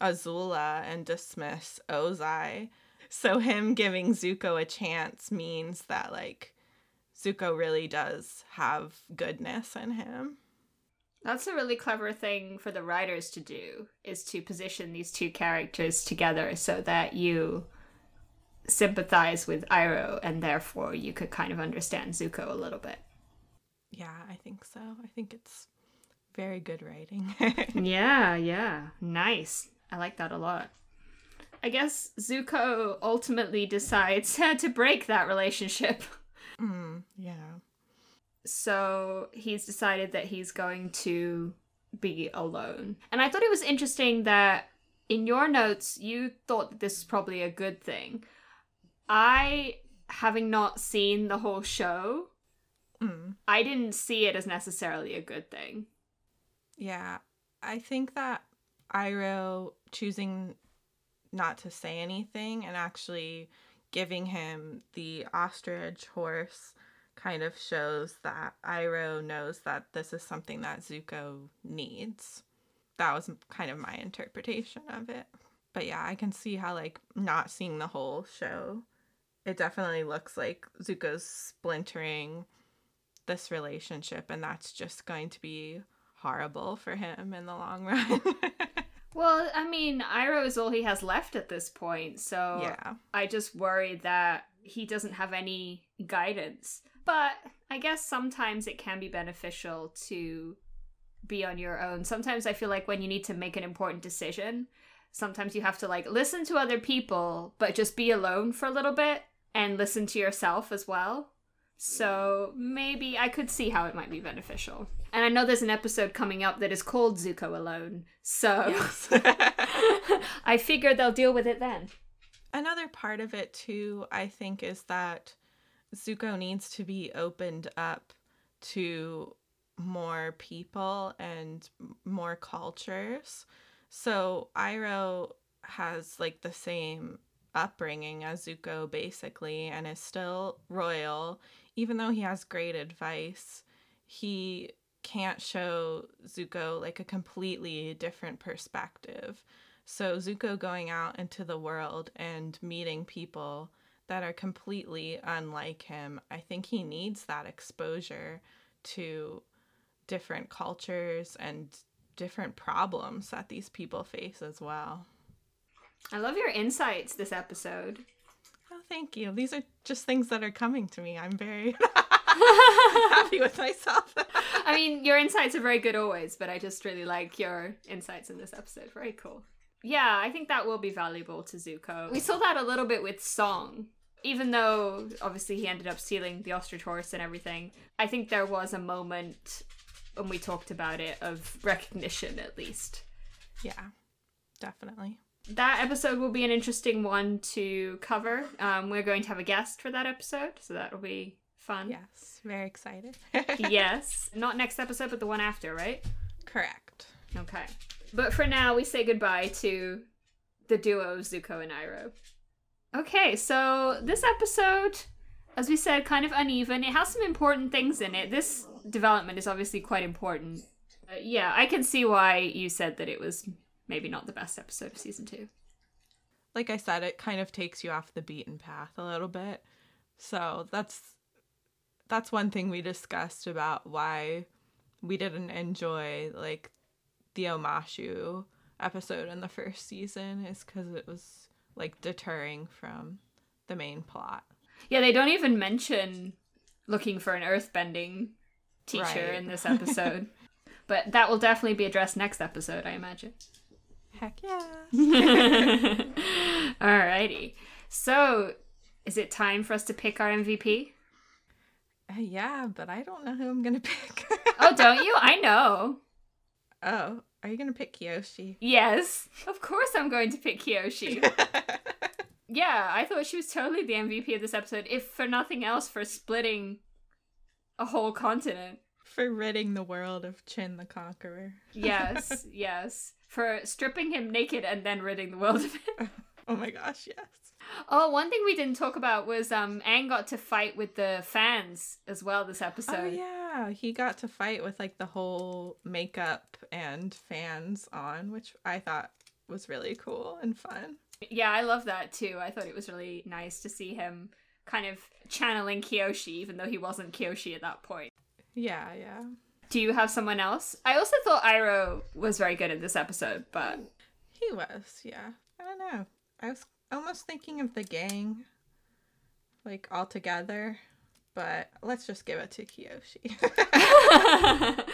Azula and dismiss Ozai. So him giving Zuko a chance means that like Zuko really does have goodness in him. That's a really clever thing for the writers to do is to position these two characters together so that you sympathize with Iroh and therefore you could kind of understand Zuko a little bit. Yeah, I think so. I think it's very good writing. yeah, yeah. Nice. I like that a lot. I guess Zuko ultimately decides to break that relationship. Mm, yeah. So he's decided that he's going to be alone. And I thought it was interesting that in your notes, you thought that this is probably a good thing. I, having not seen the whole show, Mm. I didn't see it as necessarily a good thing. Yeah. I think that Iroh choosing not to say anything and actually giving him the ostrich horse kind of shows that Iroh knows that this is something that Zuko needs. That was kind of my interpretation of it. But yeah, I can see how like not seeing the whole show, it definitely looks like Zuko's splintering this relationship and that's just going to be horrible for him in the long run. Well, I mean, Iroh is all he has left at this point, so yeah. I just worry that he doesn't have any guidance. But I guess sometimes it can be beneficial to be on your own. Sometimes I feel like when you need to make an important decision, sometimes you have to like listen to other people, but just be alone for a little bit and listen to yourself as well. So maybe I could see how it might be beneficial. And I know there's an episode coming up that is called Zuko Alone. So I figure they'll deal with it then. Another part of it too, I think, is that Zuko needs to be opened up to more people and more cultures. So Iroh has like the same upbringing as Zuko basically and is still royal. Even though he has great advice he can't show Zuko like a completely different perspective. So Zuko going out into the world and meeting people that are completely unlike him I think he needs that exposure to different cultures and different problems that these people face as well I love your insights this episode. Oh, thank you. These are just things that are coming to me. I'm very happy with myself. I mean, your insights are very good always, but I just really like your insights in this episode. Very cool. Yeah, I think that will be valuable to Zuko. We saw that a little bit with Song. Even though obviously he ended up stealing the ostrich horse and everything, I think there was a moment when we talked about it of recognition at least. Yeah, definitely that episode will be an interesting one to cover. Um, we're going to have a guest for that episode, so that'll be fun. Yes, very excited. yes, not next episode, but the one after, right? Correct. Okay. But for now, we say goodbye to the duo of Zuko and Iroh. Okay, so this episode, as we said, kind of uneven. It has some important things in it. This development is obviously quite important. Uh, yeah, I can see why you said that it was maybe not the best episode of season two. Like I said, it kind of takes you off the beaten path a little bit. So that's that's one thing we discussed about why we didn't enjoy like the Omashu episode in the first season is because it was like deterring from the main plot. Yeah, they don't even mention looking for an earthbending teacher right. in this episode. but that will definitely be addressed next episode, I imagine. Heck yeah. Alrighty. So, is it time for us to pick our MVP? Uh, yeah, but I don't know who I'm gonna pick. oh, don't you? I know. Oh, are you gonna pick Kyoshi? Yes, of course I'm going to pick Kyoshi. yeah, I thought she was totally the MVP of this episode, if for nothing else, for splitting a whole continent. For ridding the world of Chin the Conqueror. yes, yes for stripping him naked and then ridding the world of it. oh my gosh, yes. Oh, one thing we didn't talk about was um Aang got to fight with the fans as well this episode. Oh yeah, he got to fight with like the whole makeup and fans on, which I thought was really cool and fun. Yeah, I love that too. I thought it was really nice to see him kind of channeling Kyoshi even though he wasn't Kyoshi at that point. Yeah, yeah. Do you have someone else? I also thought Iroh was very good in this episode, but he was, yeah. I don't know. I was almost thinking of the gang, like all together, but let's just give it to Kyoshi.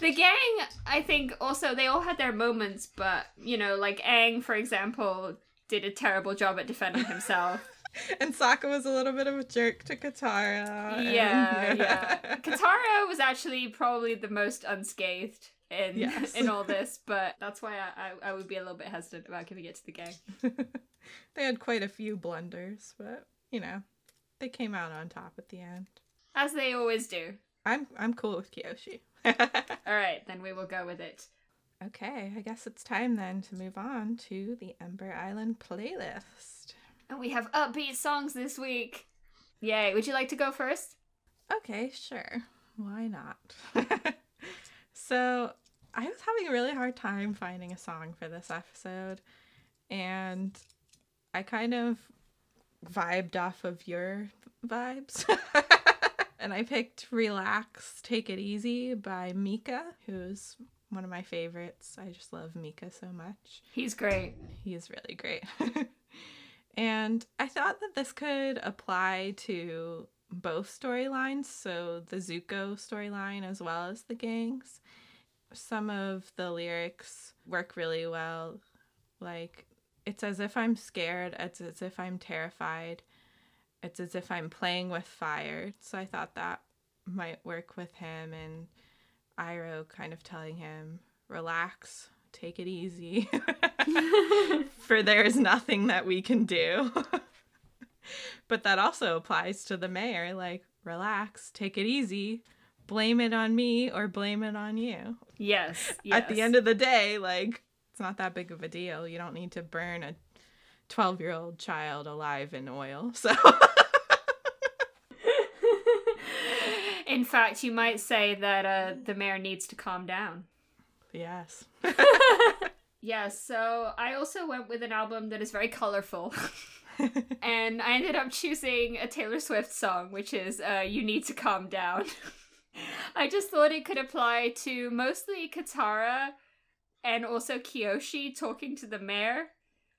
the gang, I think, also they all had their moments, but you know, like Aang, for example, did a terrible job at defending himself. and Sokka was a little bit of a jerk to Katara. Yeah, and, yeah. yeah. Katara was actually probably the most unscathed in yes. in all this, but that's why I, I, I would be a little bit hesitant about giving it to the gang. they had quite a few blunders, but you know, they came out on top at the end. As they always do. I'm I'm cool with Kyoshi. all right, then we will go with it. Okay, I guess it's time then to move on to the Ember Island playlist. And we have upbeat songs this week. Yay. Would you like to go first? Okay, sure. Why not? so, I was having a really hard time finding a song for this episode, and I kind of vibed off of your vibes. and I picked Relax, Take It Easy by Mika, who's one of my favorites. I just love Mika so much. He's great. He is really great. And I thought that this could apply to both storylines, so the Zuko storyline as well as the gangs. Some of the lyrics work really well. Like, it's as if I'm scared, it's as if I'm terrified, it's as if I'm playing with fire. So I thought that might work with him and Iroh kind of telling him, relax, take it easy. For there is nothing that we can do. but that also applies to the mayor like, relax, take it easy, blame it on me or blame it on you. Yes, yes. At the end of the day, like, It's not that big of a deal. You don't need to burn a 12 year old child alive in oil. So, In fact, you might say that uh, the mayor needs to calm down. Yes. Yeah, so I also went with an album that is very colorful. and I ended up choosing a Taylor Swift song, which is uh, You Need to Calm Down. I just thought it could apply to mostly Katara and also Kyoshi talking to the mayor.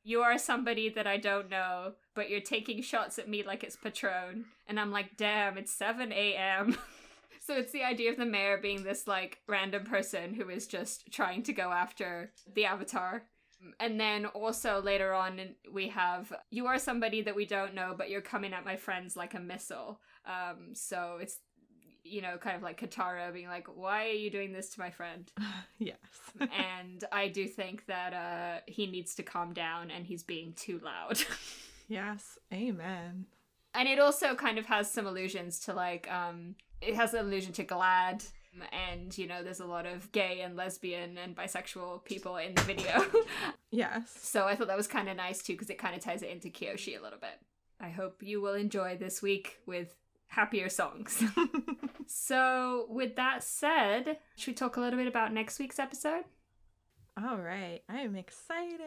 You are somebody that I don't know, but you're taking shots at me like it's Patron. And I'm like, damn, it's 7 a.m. so it's the idea of the mayor being this like random person who is just trying to go after the avatar. And then also later on, we have you are somebody that we don't know, but you're coming at my friends like a missile. Um, so it's you know kind of like Katara being like, "Why are you doing this to my friend?" yes. and I do think that uh, he needs to calm down, and he's being too loud. yes. Amen. and it also kind of has some allusions to like um, it has an allusion to GLAAD. And you know, there's a lot of gay and lesbian and bisexual people in the video. Yes. So I thought that was kind of nice too because it kind of ties it into Kyoshi a little bit. I hope you will enjoy this week with happier songs. so, with that said, should we talk a little bit about next week's episode? All right. I am excited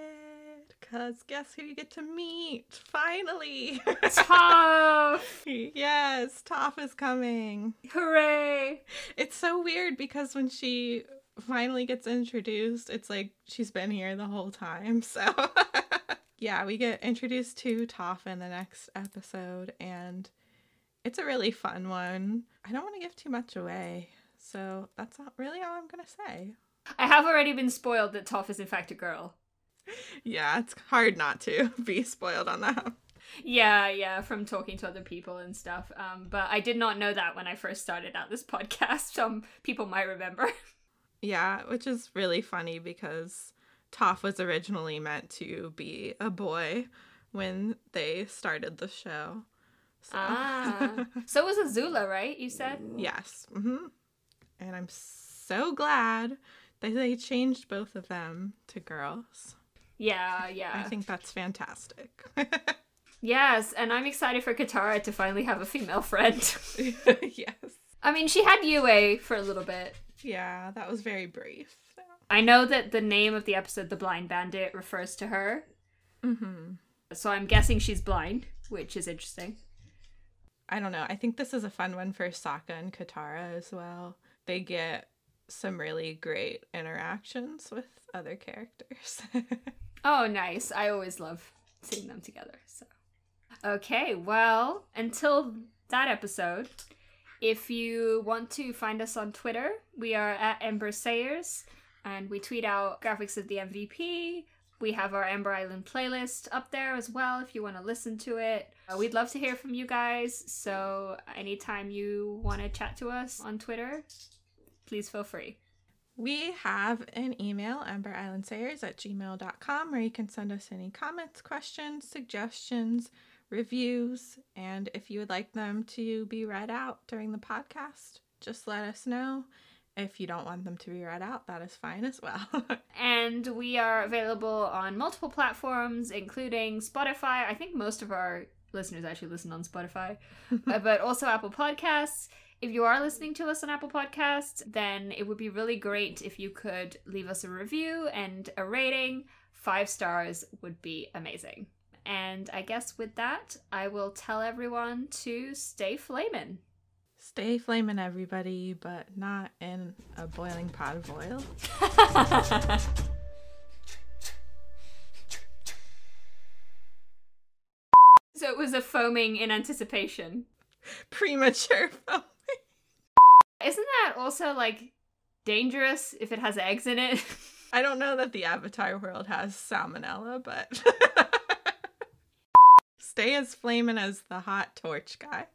because guess who you get to meet? Finally. Toph! yes, Toph is coming. Hooray! It's so weird because when she finally gets introduced, it's like she's been here the whole time. So, yeah, we get introduced to Toph in the next episode, and it's a really fun one. I don't want to give too much away, so that's not really all I'm going to say. I have already been spoiled that Toph is in fact a girl. Yeah, it's hard not to be spoiled on that. Yeah, yeah, from talking to other people and stuff. Um, but I did not know that when I first started out this podcast. Some people might remember. Yeah, which is really funny because Toph was originally meant to be a boy when they started the show. So. Ah. so was Azula, right? You said? yes. Mm-hmm. And I'm so glad that they changed both of them to girls. Yeah, yeah. I think that's fantastic. Yes, and I'm excited for Katara to finally have a female friend. yes. I mean, she had Yue for a little bit. Yeah, that was very brief. I know that the name of the episode, The Blind Bandit, refers to her. Mm-hmm. So I'm guessing she's blind, which is interesting. I don't know. I think this is a fun one for Sokka and Katara as well. They get some really great interactions with other characters. Oh, nice. I always love seeing them together. So, okay, well, until that episode, if you want to find us on Twitter, we are at Ember Sayers, and we tweet out graphics of the MVP. We have our Ember Island playlist up there as well if you want to listen to it. Uh, we'd love to hear from you guys, so anytime you want to chat to us on Twitter, please feel free. we have an email, emberislandsayers at gmail.com, where you can send us any comments, questions, suggestions, reviews, and if you would like them to be read out during the podcast, just let us know. If you don't want them to be read out, that is fine as well. And we are available on multiple platforms, including Spotify. I think most of our listeners actually listen on Spotify, Uh, but also Apple Podcasts. If you are listening to us on Apple Podcasts, then it would be really great if you could leave us a review and a rating. Five stars would be amazing. And I guess with that, I will tell everyone to stay flamin'. Stay flaming, everybody, but not in a boiling pot of oil. So it was a foaming in anticipation. Premature filming. Isn't that also like dangerous if it has eggs in it? I don't know that the Avatar world has salmonella, but stay as flaming as the hot torch guy.